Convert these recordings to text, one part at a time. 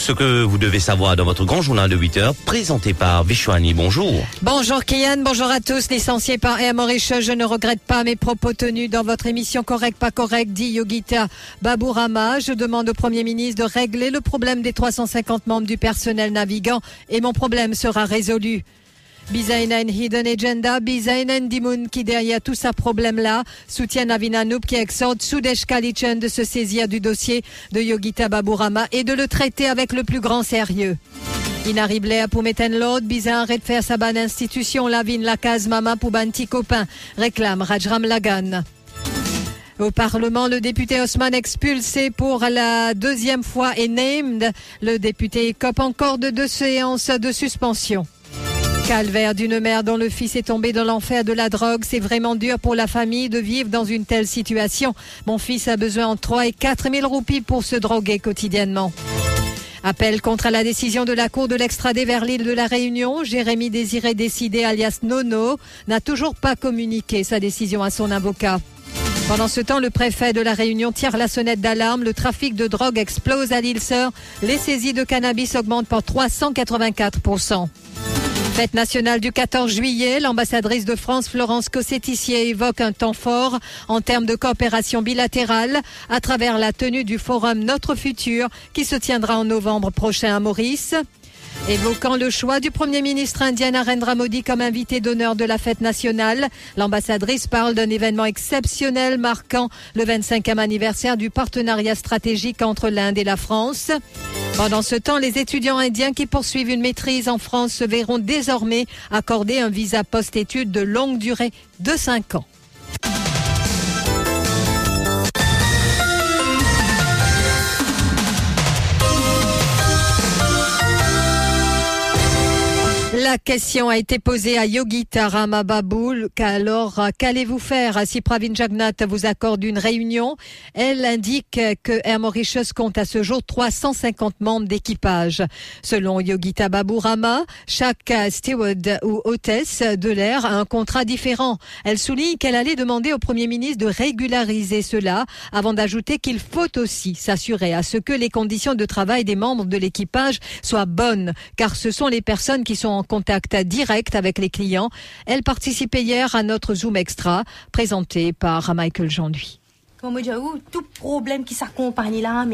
ce que vous devez savoir dans votre grand journal de 8 heures, présenté par Vishwani. Bonjour. Bonjour Kian, bonjour à tous. Licencié par Air Mauritius, je ne regrette pas mes propos tenus dans votre émission Correct, pas correct, dit Yogita Baburama. Je demande au Premier ministre de régler le problème des 350 membres du personnel navigant et mon problème sera résolu. Bizainen Hidden Agenda, Bizainen Dimoun qui derrière tout ce problème-là soutient Navina Noop qui exhorte Sudesh Kalichan de se saisir du dossier de Yogita Baburama et de le traiter avec le plus grand sérieux. Inari Blair pour mettre l'ordre, Bizarre de faire sa bonne institution, Lavine la case mama pour banti copain, réclame Rajram Lagan. Au Parlement, le député Osman expulsé pour la deuxième fois est named. Le député cope encore de deux séances de suspension. Calvaire d'une mère dont le fils est tombé dans l'enfer de la drogue. C'est vraiment dur pour la famille de vivre dans une telle situation. Mon fils a besoin entre 3 et 4 000 roupies pour se droguer quotidiennement. Appel contre la décision de la Cour de l'extrader vers l'île de la Réunion. Jérémy Désiré Décidé, alias Nono, n'a toujours pas communiqué sa décision à son avocat. Pendant ce temps, le préfet de la Réunion tire la sonnette d'alarme. Le trafic de drogue explose à l'île Sœur. Les saisies de cannabis augmentent par 384 Fête nationale du 14 juillet, l'ambassadrice de France Florence Cossetissier évoque un temps fort en termes de coopération bilatérale à travers la tenue du forum Notre Futur qui se tiendra en novembre prochain à Maurice. Évoquant le choix du Premier ministre indien Narendra Modi comme invité d'honneur de la fête nationale, l'ambassadrice parle d'un événement exceptionnel marquant le 25e anniversaire du partenariat stratégique entre l'Inde et la France. Pendant ce temps, les étudiants indiens qui poursuivent une maîtrise en France se verront désormais accorder un visa post-études de longue durée de 5 ans. La question a été posée à Yogita Ramababoul. Alors, qu'allez-vous faire? Si Pravin Jagnat vous accorde une réunion Elle indique que Air Mauritius compte à ce jour 350 membres d'équipage. Selon Yogita Baburama, chaque steward ou hôtesse de l'air a un contrat différent. Elle souligne qu'elle allait demander au Premier ministre de régulariser cela avant d'ajouter qu'il faut aussi s'assurer à ce que les conditions de travail des membres de l'équipage soient bonnes, car ce sont les personnes qui sont en contact direct avec les clients. Elle participait hier à notre Zoom Extra, présenté par Michael Jean-Duy. Comme je tout problème qui s'accompagne là.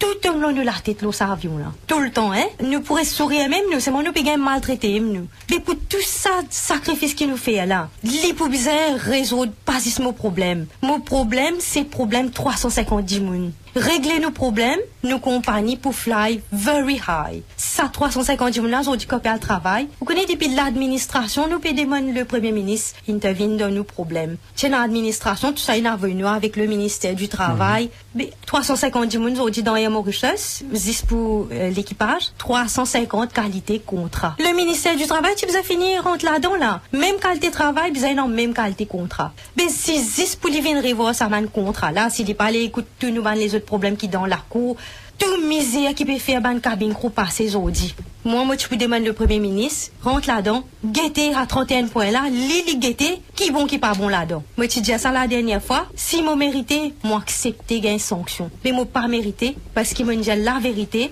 Tout au long de la tête, l'eau, avion là. Tout le temps, hein. Nous pourrions sourire même, nous, c'est moi, nous pouvons maltraiter, nous. Mais pour tout ça, sacrifice qu'il nous fait là, pour résoudre pas ce problème. Mon problème, c'est problème 350 moun. Régler nos problèmes, nos compagnies pour fly very high. Ça, 350 jours là, on dit qu'on le travail. Vous connaissez depuis l'administration, nous payons le premier ministre intervient dans nos problèmes. Chez l'administration, tout ça, il est venu avec le ministère du Travail. Mhm. Mais 350 jours, on dit dans les Mauritius, pour euh, l'équipage, 350 qualités contrat. Le ministère du Travail, tu vas finir rentre là-dedans, là. Même qualité travail, avez la même qualité contrat. Mais si zis pour les revoir ça, man contrat, là, s'il n'est pas allé écoute, tout nous, les autres problème qui dans la cour, tout misère qui peut faire ban cabine crew passer aujourd'hui. Moi, tu peux demander le premier ministre, rentre là-dedans, guetter à 31 points là, lili guetter, qui bon, qui pas bon là-dedans. Moi, tu dis ça la dernière fois, si moi mérité, moi accepter gain sanction. Mais moi pas mérité, parce qu'il me dit la vérité.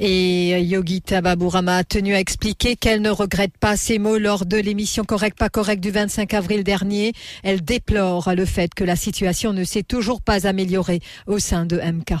Et Yogita Baburama a tenu à expliquer qu'elle ne regrette pas ces mots lors de l'émission Correct pas correct du 25 avril dernier. Elle déplore le fait que la situation ne s'est toujours pas améliorée au sein de MK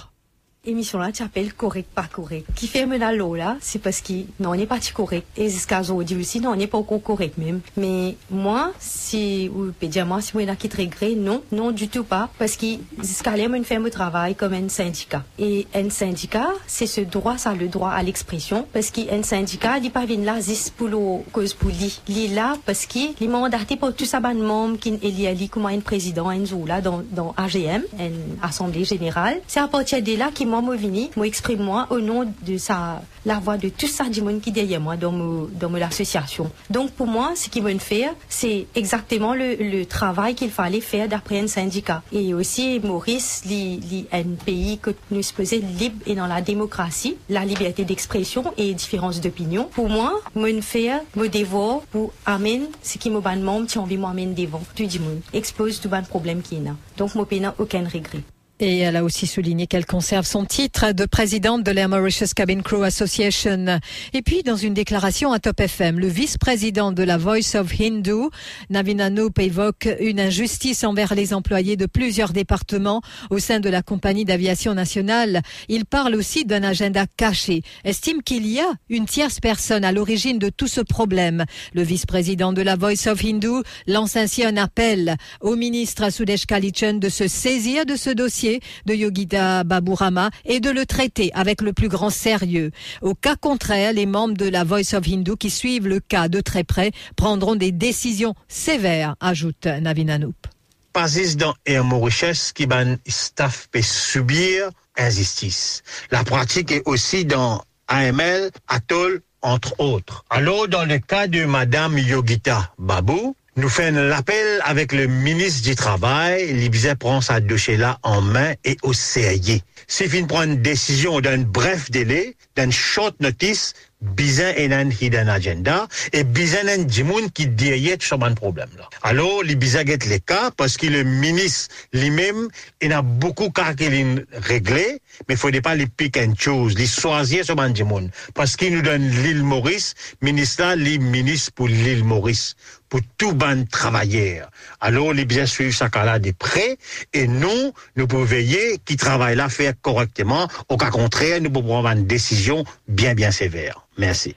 émission là tu appelles correct pas correct. Qui ferme la l'eau là c'est parce que non on n'est pas correct. Et jusqu'à dit aussi non on n'est pas encore correct même. Mais moi si ou dire moi si moi là qui regrette non non du tout pas. Parce que jusqu'à là une ferme travail comme un syndicat. Et un syndicat c'est ce droit ça le droit à l'expression. Parce qu'un syndicat il pas vient là juste pour le cause pour lui. Il est là parce qu'il est mandaté pour tout ça membre qui est lié comme un président un là dans dans AGM une assemblée générale. C'est à partir de là qu'il moi, vini, moi exprime moi au nom de sa, la voix de tout ça du monde qui est derrière moi dans, dans l'association. Donc pour moi, ce qu'il veut faire, c'est exactement le, travail qu'il fallait faire d'après un syndicat. Et aussi, Maurice, li, un pays que nous supposons libre et dans la démocratie, la liberté d'expression et différence d'opinion. Pour moi, me faire, me dévore pour amener ce qui me ban membre, qui envie m'amener devant. Tout le monde expose tout le problème qu'il y a. Donc, moi, n'ai aucun regret. Et elle a aussi souligné qu'elle conserve son titre de présidente de l'Air Mauritius Cabin Crew Association. Et puis, dans une déclaration à Top FM, le vice-président de la Voice of Hindu, Navin Anup, évoque une injustice envers les employés de plusieurs départements au sein de la compagnie d'aviation nationale. Il parle aussi d'un agenda caché, estime qu'il y a une tierce personne à l'origine de tout ce problème. Le vice-président de la Voice of Hindu lance ainsi un appel au ministre Sudesh Kalichen de se saisir de ce dossier de Yogita Baburama et de le traiter avec le plus grand sérieux. Au cas contraire, les membres de la Voice of Hindu qui suivent le cas de très près prendront des décisions sévères, ajoute Navin Anup. dans Air Mauritius qui ban staff peut subir injustice. La pratique est aussi dans AML, Atoll, entre autres. Alors, dans le cas de Madame Yogita Babu, nous faisons l'appel avec le ministre du Travail. L'Ibisa prend sa dossier-là en main et au sérieux. S'il fin prendre une décision d'un bref délai, d'une short notice, bizan enan hidden agenda et bizan en qui derrière sur un problème là. Alors, les bisaguettes les cas parce que le ministre lui-même, il a beaucoup cas qu'il réglé, mais il faudrait pas les pick and choose, les choisir sur un dimoun. Parce qu'il nous donne l'île Maurice, ministre là, les ministre pour l'île Maurice, pour tout ban travailleurs. Alors, les bien suivre ça cas-là de près et nous, nous pouvons veiller qui travaille là faire correctement. Au cas contraire, nous pouvons prendre une décision bien, bien sévère. Merci.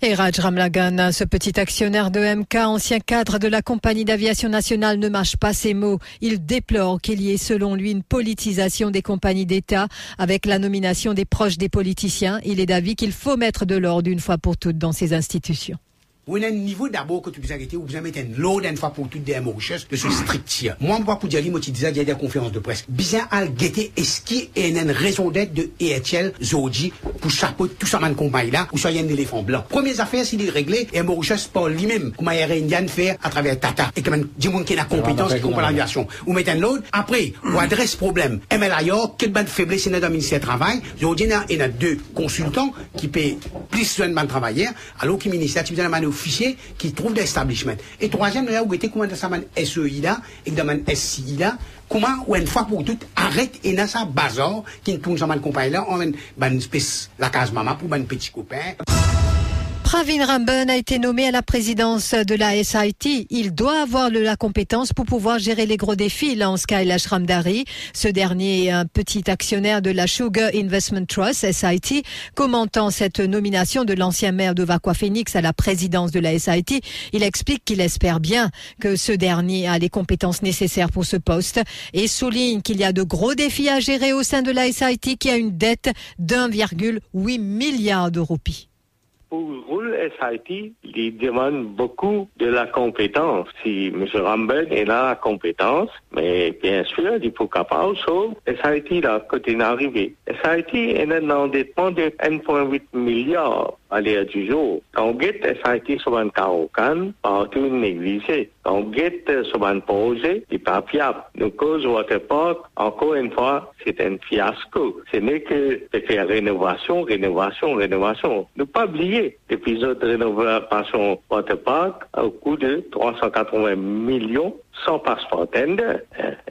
Et Raj Ramlagan, ce petit actionnaire de MK, ancien cadre de la compagnie d'aviation nationale, ne mâche pas ses mots. Il déplore qu'il y ait, selon lui, une politisation des compagnies d'État avec la nomination des proches des politiciens. Il est d'avis qu'il faut mettre de l'ordre une fois pour toutes dans ces institutions. Ou un niveau d'abord que tu peux arrêter, ou vous mettre un lot d'une fois pour toutes des Mauritius de ce strict Moi, moi, pour dire, moi, tu disais, il y a des conférences de presse. Bien, à guetter, est-ce qu'il y a une raison d'être de EHL, Zodi, pour chapeau tout ça, man compagnie là, ou soit y a un éléphant blanc? Première affaire, s'il est réglé, et Mauritius par lui-même, comment il y a Indian faire à travers Tata, et que du monde qui a la compétence, qui comprend l'aviation. Ou mettre un autre. Après, ou adresse problème. MLIO, quelle bonne faiblesse c'est le ministère du Travail. Zodi, il y a deux consultants qui paient plus de de travailleurs, alors que ministère, tu as qui trouve des établissements. Et troisième, là, où était comment ça man SEI là, et man SCI là, comment, une fois pour toutes, arrête et dans sa bazar, qui ne tourne ça man compagnie là, on a une espèce, la case maman pour un petit copain. Pravin Ramban a été nommé à la présidence de la SIT. Il doit avoir la compétence pour pouvoir gérer les gros défis, lance Kailash Ramdari. Ce dernier est un petit actionnaire de la Sugar Investment Trust, SIT. Commentant cette nomination de l'ancien maire de Vaqua Phoenix à la présidence de la SIT, il explique qu'il espère bien que ce dernier a les compétences nécessaires pour ce poste et souligne qu'il y a de gros défis à gérer au sein de la SIT qui a une dette d'1,8 milliard de roupies pour le rôle SIT, il demande beaucoup de la compétence. Si M. Rambert est là la compétence, mais bien sûr, il faut capable, sauf SIT, là, quand il est arrivé. SIT est un endettement de 1,8 milliard à l'heure du jour. Quand on get SIT sur un carocan, partout négligé. Quand on get sur un projet, il n'est pas fiable. Nous cause Waterpark, encore une fois, c'est un fiasco. Ce n'est que de faire rénovation, rénovation, rénovation. Ne pas oublier l'épisode de rénovation Waterpark au coût de 380 millions sans passeport tender.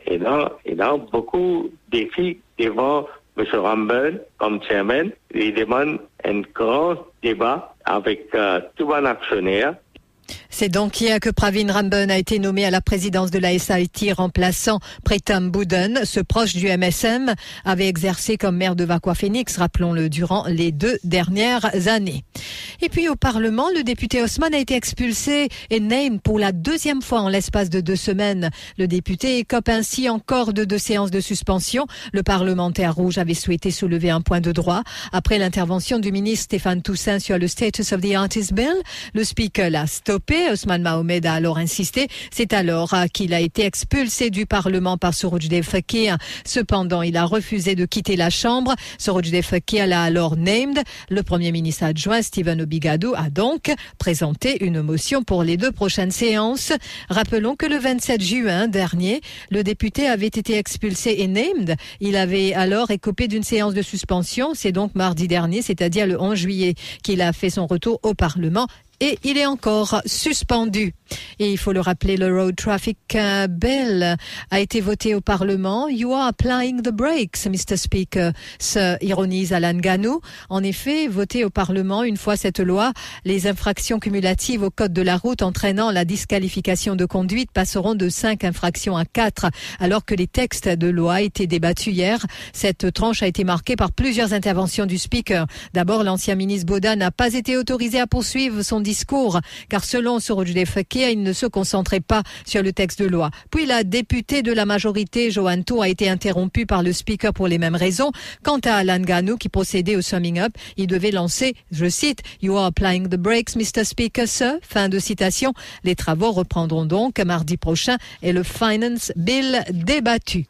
Et là, il y a beaucoup de défis devant M. Rambert, comme chairman, il demande un grand débat avec euh, tout un actionnaire c'est donc hier que Pravin Ramban a été nommé à la présidence de la SIT remplaçant Pretam Bouden. Ce proche du MSM avait exercé comme maire de Vaqua Phoenix, rappelons-le, durant les deux dernières années. Et puis au Parlement, le député Osman a été expulsé et named pour la deuxième fois en l'espace de deux semaines. Le député écope ainsi encore de deux séances de suspension. Le parlementaire rouge avait souhaité soulever un point de droit. Après l'intervention du ministre Stéphane Toussaint sur le Status of the Artist Bill, le speaker l'a stoppé. Osman Mahomed a alors insisté. C'est alors euh, qu'il a été expulsé du Parlement par Soroujdeh Fakir. Cependant, il a refusé de quitter la Chambre. Soroujdeh Fakir l'a alors named. Le Premier ministre adjoint Stephen Obigadou a donc présenté une motion pour les deux prochaines séances. Rappelons que le 27 juin dernier, le député avait été expulsé et named. Il avait alors écopé d'une séance de suspension. C'est donc mardi dernier, c'est-à-dire le 11 juillet, qu'il a fait son retour au Parlement et il est encore suspendu. Et il faut le rappeler, le Road Traffic euh, Bill a été voté au Parlement. You are applying the brakes, Mr. Speaker, se ironise Alan Ganou. En effet, voté au Parlement, une fois cette loi, les infractions cumulatives au code de la route entraînant la disqualification de conduite passeront de 5 infractions à 4, alors que les textes de loi étaient débattus hier. Cette tranche a été marquée par plusieurs interventions du Speaker. D'abord, l'ancien ministre Baudin n'a pas été autorisé à poursuivre son discours, car selon Sorojde Fakir, il ne se concentrait pas sur le texte de loi. Puis la députée de la majorité, Joanne Tour, a été interrompue par le Speaker pour les mêmes raisons. Quant à Alan Ganou, qui procédait au summing up, il devait lancer, je cite, You are applying the brakes, Mr. Speaker, sir. Fin de citation. Les travaux reprendront donc mardi prochain et le Finance Bill débattu.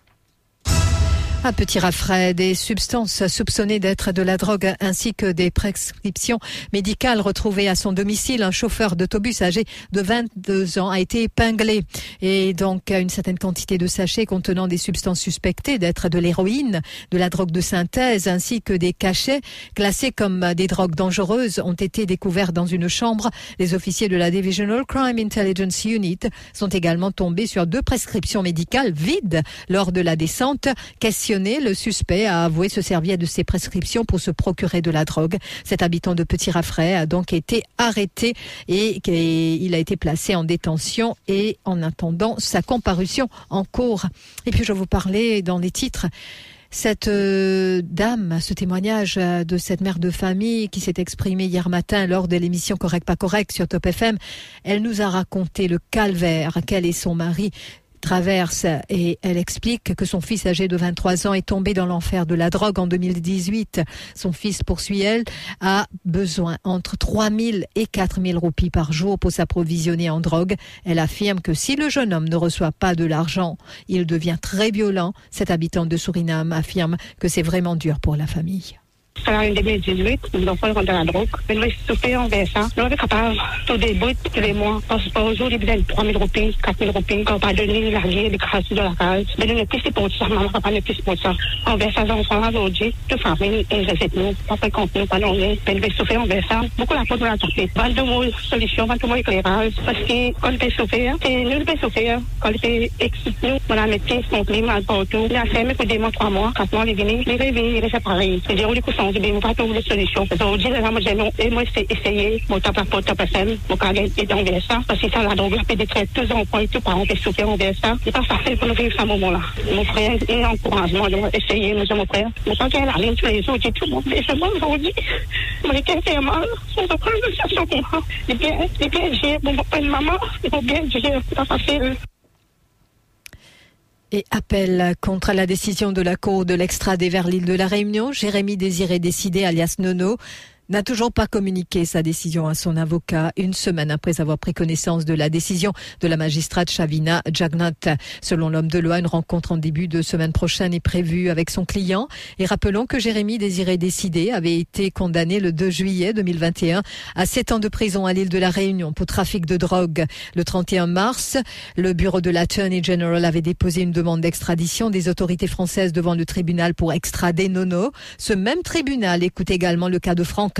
Un petit rafraîchissement des substances soupçonnées d'être de la drogue ainsi que des prescriptions médicales retrouvées à son domicile. Un chauffeur d'autobus âgé de 22 ans a été épinglé et donc une certaine quantité de sachets contenant des substances suspectées d'être de l'héroïne, de la drogue de synthèse ainsi que des cachets classés comme des drogues dangereuses ont été découverts dans une chambre. Les officiers de la Divisional Crime Intelligence Unit sont également tombés sur deux prescriptions médicales vides lors de la descente. Le suspect a avoué se servir de ses prescriptions pour se procurer de la drogue. Cet habitant de Petit Raffray a donc été arrêté et il a été placé en détention et en attendant sa comparution en cours. Et puis je vous parler dans les titres cette euh, dame, ce témoignage euh, de cette mère de famille qui s'est exprimée hier matin lors de l'émission Correct pas correct sur Top FM, elle nous a raconté le calvaire qu'elle et son mari traverse et elle explique que son fils âgé de 23 ans est tombé dans l'enfer de la drogue en 2018. Son fils, poursuit elle, a besoin entre 3 000 et 4 000 roupies par jour pour s'approvisionner en drogue. Elle affirme que si le jeune homme ne reçoit pas de l'argent, il devient très violent. Cet habitant de Suriname affirme que c'est vraiment dur pour la famille. En 2018, nous avons rentré la drogue. Nous avons souffert en ça. Nous avons capable tout début, tous les mois. Qu'au jour, il y a 3 000 roupies, 4 000 roupies. Quand on des grâces de la case. Mais nous n'avons plus pour ça. Maman pas plus pour ça. En ça, aujourd'hui. Toute famille, et nous. Pas nous, pas non. Mais nous avons souffert en ça. Beaucoup la faute de la tapée. 22 mots solutions, 22 mots éclairage. Parce que quand on fait souffrir, c'est nous qui souffrir. Quand on fait excite nous, on a mis pieds, son climat, mal partout. Il a fait, mais pour des mois, 3 mois, 4 mois, il est venu. Il est réveillé, il est séparé. C'est-à-dire, on couche je vais pas trouver des solutions. Aujourd'hui, là, moi, j'ai et moi, c'est essayer, mon pot, top à scène, mon carré et d'envers ça. Parce que ça, drogue, fait des traits, tous enfants et tout, par exemple, souffrir envers ça. C'est pas facile pour nous vivre ce moment-là. Mon frère, il encouragement, de essayer, moi, mon frère. Mon il a ligne tous les j'ai tout le monde. Et c'est bon, aujourd'hui. Moi, quelqu'un fait mal, on va prendre une qu'on a. Les bien, bien, j'ai, mon papa et maman, ils vont bien, j'ai, c'est pas facile et appel contre la décision de la Cour de l'extradé vers l'île de la Réunion. Jérémy Désiré décidé, alias Nono, n'a toujours pas communiqué sa décision à son avocat une semaine après avoir pris connaissance de la décision de la magistrate Shavina Jagnat. Selon l'homme de loi, une rencontre en début de semaine prochaine est prévue avec son client. Et rappelons que Jérémy Désiré Décidé avait été condamné le 2 juillet 2021 à 7 ans de prison à l'île de la Réunion pour trafic de drogue. Le 31 mars, le bureau de l'Attorney General avait déposé une demande d'extradition des autorités françaises devant le tribunal pour extrader Nono. Ce même tribunal écoute également le cas de Franck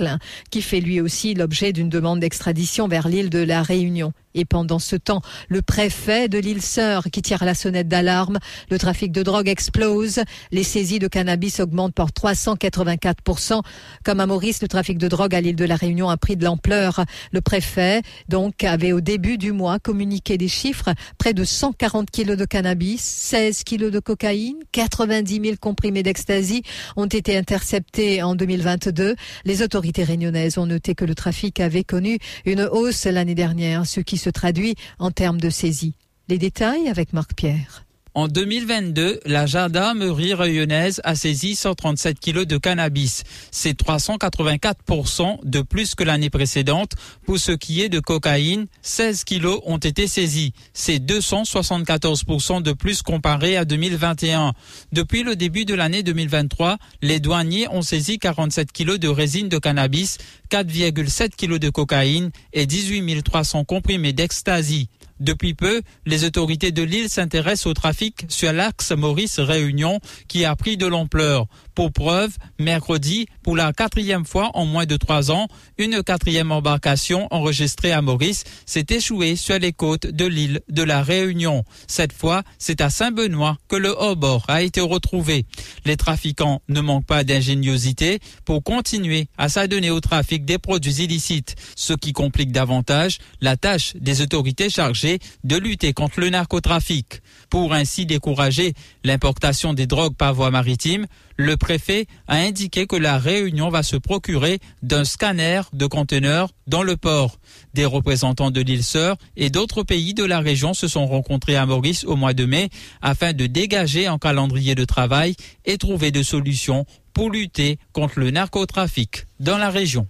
qui fait lui aussi l'objet d'une demande d'extradition vers l'île de la Réunion. Et pendant ce temps, le préfet de l'île Sœur qui tire la sonnette d'alarme, le trafic de drogue explose, les saisies de cannabis augmentent par 384%. Comme à Maurice, le trafic de drogue à l'île de la Réunion a pris de l'ampleur. Le préfet, donc, avait au début du mois communiqué des chiffres, près de 140 kilos de cannabis, 16 kilos de cocaïne, 90 000 comprimés d'ecstasy ont été interceptés en 2022. Les autorités réunionnaises ont noté que le trafic avait connu une hausse l'année dernière, ce qui traduit en termes de saisie. Les détails avec Marc Pierre. En 2022, la gendarmerie rayonnaise a saisi 137 kilos de cannabis. C'est 384% de plus que l'année précédente. Pour ce qui est de cocaïne, 16 kilos ont été saisis. C'est 274% de plus comparé à 2021. Depuis le début de l'année 2023, les douaniers ont saisi 47 kilos de résine de cannabis, 4,7 kilos de cocaïne et 18 300 comprimés d'ecstasy. Depuis peu, les autorités de l'île s'intéressent au trafic sur l'axe Maurice-Réunion qui a pris de l'ampleur. Pour preuve, mercredi, pour la quatrième fois en moins de trois ans, une quatrième embarcation enregistrée à Maurice s'est échouée sur les côtes de l'île de la Réunion. Cette fois, c'est à Saint-Benoît que le haut-bord a été retrouvé. Les trafiquants ne manquent pas d'ingéniosité pour continuer à s'adonner au trafic des produits illicites, ce qui complique davantage la tâche des autorités chargées de lutter contre le narcotrafic. Pour ainsi décourager l'importation des drogues par voie maritime, le préfet a indiqué que la Réunion va se procurer d'un scanner de conteneurs dans le port. Des représentants de l'île Sœur et d'autres pays de la région se sont rencontrés à Maurice au mois de mai afin de dégager un calendrier de travail et trouver des solutions pour lutter contre le narcotrafic dans la région.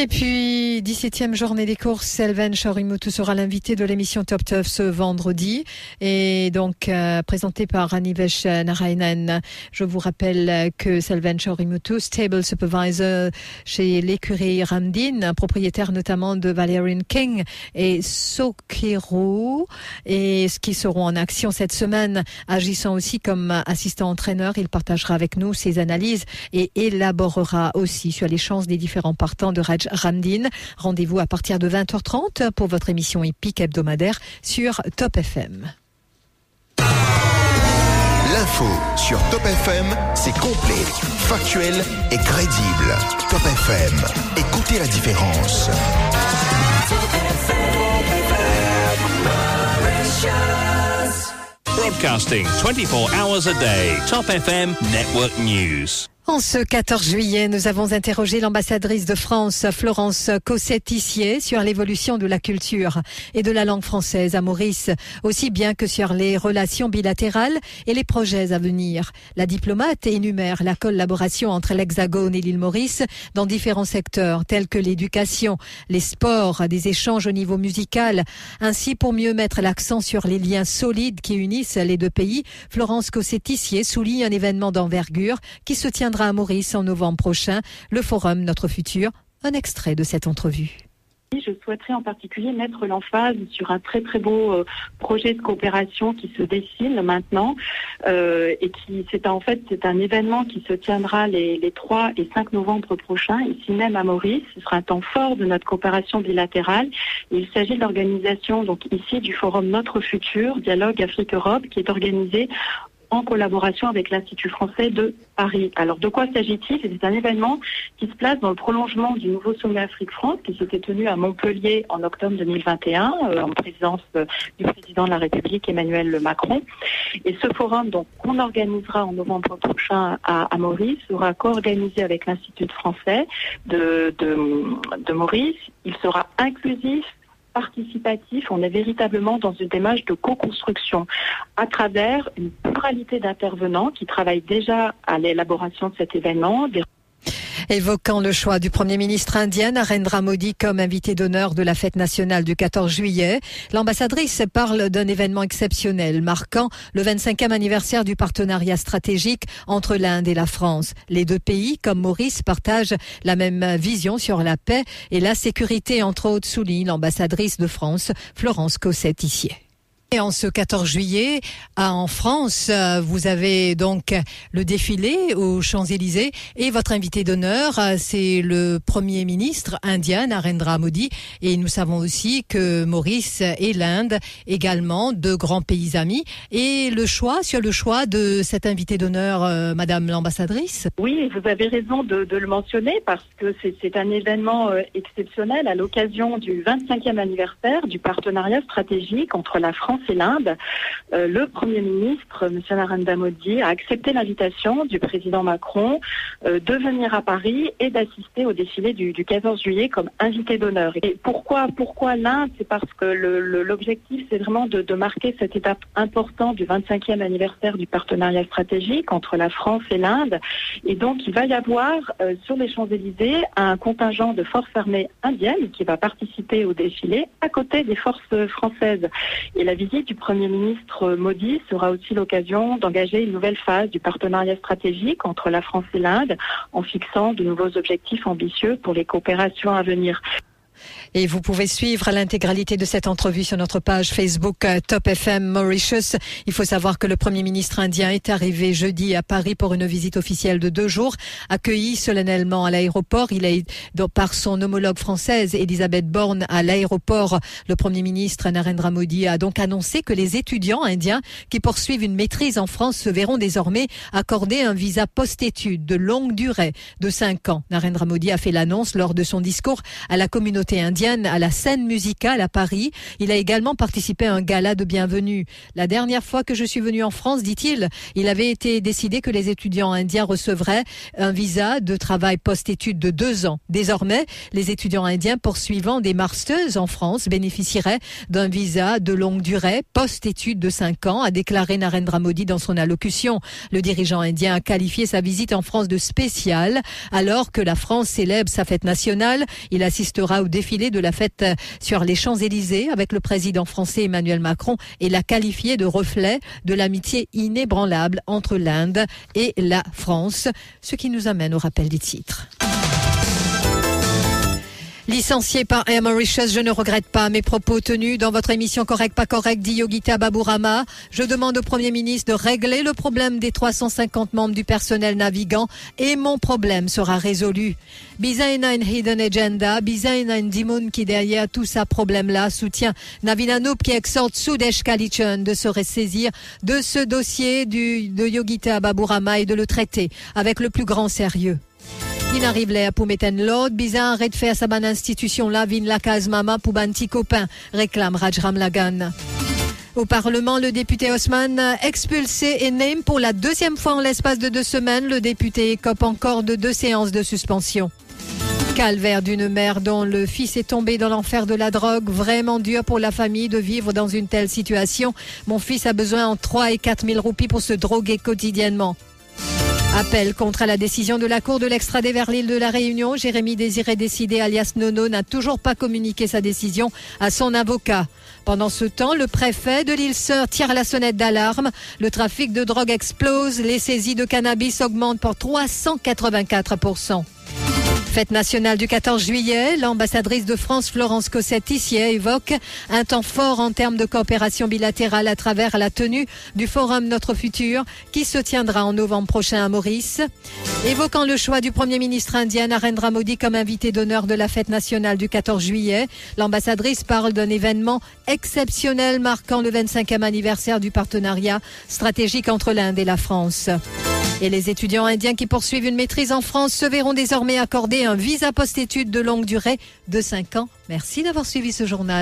Et puis, 17e journée des courses, Selven Chorimutu sera l'invité de l'émission Top Tough ce vendredi. Et donc, euh, présenté par Anivesh Narayanan. Je vous rappelle que Selven Chorimutu, Stable Supervisor chez l'écurie Ramdin, propriétaire notamment de Valerian King et Sokiru, et qui seront en action cette semaine, agissant aussi comme assistant entraîneur. Il partagera avec nous ses analyses et élaborera aussi sur les chances des différents partants de Raj Ramdin. Rendez-vous à partir de 20h30 pour votre émission épique hebdomadaire sur Top FM. L'info sur Top FM, c'est complet, factuel et crédible. Top FM, écoutez la différence. Broadcasting 24 hours a day. Top FM Network News. En ce 14 juillet, nous avons interrogé l'ambassadrice de France, Florence Cosset-Tissier, sur l'évolution de la culture et de la langue française à Maurice, aussi bien que sur les relations bilatérales et les projets à venir. La diplomate énumère la collaboration entre l'Hexagone et l'île Maurice dans différents secteurs, tels que l'éducation, les sports, des échanges au niveau musical. Ainsi, pour mieux mettre l'accent sur les liens solides qui unissent les deux pays, Florence Cosset-Tissier souligne un événement d'envergure qui se tiendra à Maurice en novembre prochain, le forum Notre Futur. Un extrait de cette entrevue. Je souhaiterais en particulier mettre l'emphase sur un très très beau euh, projet de coopération qui se dessine maintenant euh, et qui c'est en fait c'est un événement qui se tiendra les, les 3 et 5 novembre prochains ici même à Maurice. Ce sera un temps fort de notre coopération bilatérale. Il s'agit de l'organisation donc ici du forum Notre Futur Dialogue Afrique-Europe qui est organisé en collaboration avec l'Institut français de Paris. Alors de quoi s'agit-il? C'est un événement qui se place dans le prolongement du nouveau sommet Afrique-France qui s'était tenu à Montpellier en octobre 2021 euh, en présence euh, du président de la République Emmanuel Macron. Et ce forum donc qu'on organisera en novembre prochain à, à Maurice sera co-organisé avec l'Institut français de, de, de Maurice. Il sera inclusif, participatif, on est véritablement dans une démarche de co-construction à travers une pluralité d'intervenants qui travaillent déjà à l'élaboration de cet événement. Évoquant le choix du Premier ministre indien Narendra Modi comme invité d'honneur de la fête nationale du 14 juillet, l'ambassadrice parle d'un événement exceptionnel marquant le 25e anniversaire du partenariat stratégique entre l'Inde et la France. Les deux pays, comme Maurice, partagent la même vision sur la paix et la sécurité, entre autres, souligne l'ambassadrice de France, Florence Cosset-Tissier. Et en ce 14 juillet, en France, euh, vous avez donc le défilé aux Champs-Élysées et votre invité d'honneur, euh, c'est le Premier ministre indien, Narendra Modi. Et nous savons aussi que Maurice et l'Inde également, deux grands pays amis. Et le choix, sur le choix de cet invité d'honneur, euh, Madame l'ambassadrice? Oui, vous avez raison de, de le mentionner parce que c'est un événement exceptionnel à l'occasion du 25e anniversaire du partenariat stratégique entre la France et l'Inde, euh, le Premier ministre, M. Narendra Modi, a accepté l'invitation du président Macron euh, de venir à Paris et d'assister au défilé du, du, 14 juillet comme invité d'honneur. Et pourquoi, pourquoi l'Inde? C'est parce que l'objectif, c'est vraiment de, de, marquer cette étape importante du 25e anniversaire du partenariat stratégique entre la France et l'Inde. Et donc, il va y avoir euh, sur les Champs-Élysées un contingent de forces armées indiennes qui va participer au défilé à côté des forces françaises. Et la visite du Premier ministre Modi sera aussi l'occasion d'engager une nouvelle phase du partenariat stratégique entre la France et l'Inde en fixant de nouveaux objectifs ambitieux pour les coopérations à venir. Et vous pouvez suivre l'intégralité de cette entrevue sur notre page Facebook euh, Top FM Mauritius. Il faut savoir que le Premier ministre indien est arrivé jeudi à Paris pour une visite officielle de deux jours, accueilli solennellement à l'aéroport. Il est par son homologue française, Elisabeth Borne, à l'aéroport. Le Premier ministre Narendra Modi a donc annoncé que les étudiants indiens qui poursuivent une maîtrise en France se verront désormais accorder un visa post-études de longue durée de cinq ans. Narendra Modi a fait l'annonce lors de son discours à la communauté indienne à la scène musicale à Paris. Il a également participé à un gala de bienvenue. La dernière fois que je suis venu en France, dit-il, il avait été décidé que les étudiants indiens recevraient un visa de travail post-études de deux ans. Désormais, les étudiants indiens poursuivant des masters en France bénéficieraient d'un visa de longue durée post-études de cinq ans, a déclaré Narendra Modi dans son allocution. Le dirigeant indien a qualifié sa visite en France de spéciale alors que la France célèbre sa fête nationale. Il assistera au défilé de la fête sur les Champs-Élysées avec le président français Emmanuel Macron et l'a qualifié de reflet de l'amitié inébranlable entre l'Inde et la France, ce qui nous amène au rappel des titres. Licencié par Air Mauritius, je ne regrette pas mes propos tenus dans votre émission Correct pas correct dit Yogita Baburama. Je demande au Premier ministre de régler le problème des 350 membres du personnel navigant et mon problème sera résolu. Bizaina une hidden agenda, Bizaina une dimon qui derrière tout ça problème-là soutient Navina qui exhorte Sudesh Kalichun de se ressaisir de ce dossier du, de Yogita Baburama et de le traiter avec le plus grand sérieux. Il arrive là pour mettre l'autre bizarre et de faire sa bonne institution là, vin la case mama pour petit copain, réclame Rajram Lagan. Au Parlement, le député Osman expulsé et name pour la deuxième fois en l'espace de deux semaines. Le député écope encore de deux séances de suspension. Calvaire d'une mère dont le fils est tombé dans l'enfer de la drogue. Vraiment dur pour la famille de vivre dans une telle situation. Mon fils a besoin en 3 et 4 000 roupies pour se droguer quotidiennement. Appel contre la décision de la Cour de l'extradé vers l'île de la Réunion. Jérémy Désiré Décidé, alias Nono, n'a toujours pas communiqué sa décision à son avocat. Pendant ce temps, le préfet de l'île Sœur tire la sonnette d'alarme. Le trafic de drogue explose. Les saisies de cannabis augmentent pour 384 Fête nationale du 14 juillet, l'ambassadrice de France Florence Cosset-Tissier évoque un temps fort en termes de coopération bilatérale à travers la tenue du forum Notre Futur qui se tiendra en novembre prochain à Maurice. Évoquant le choix du Premier ministre indien Narendra Modi comme invité d'honneur de la fête nationale du 14 juillet, l'ambassadrice parle d'un événement exceptionnel marquant le 25e anniversaire du partenariat stratégique entre l'Inde et la France. Et les étudiants indiens qui poursuivent une maîtrise en France se verront désormais accorder un visa post-études de longue durée de 5 ans. Merci d'avoir suivi ce journal.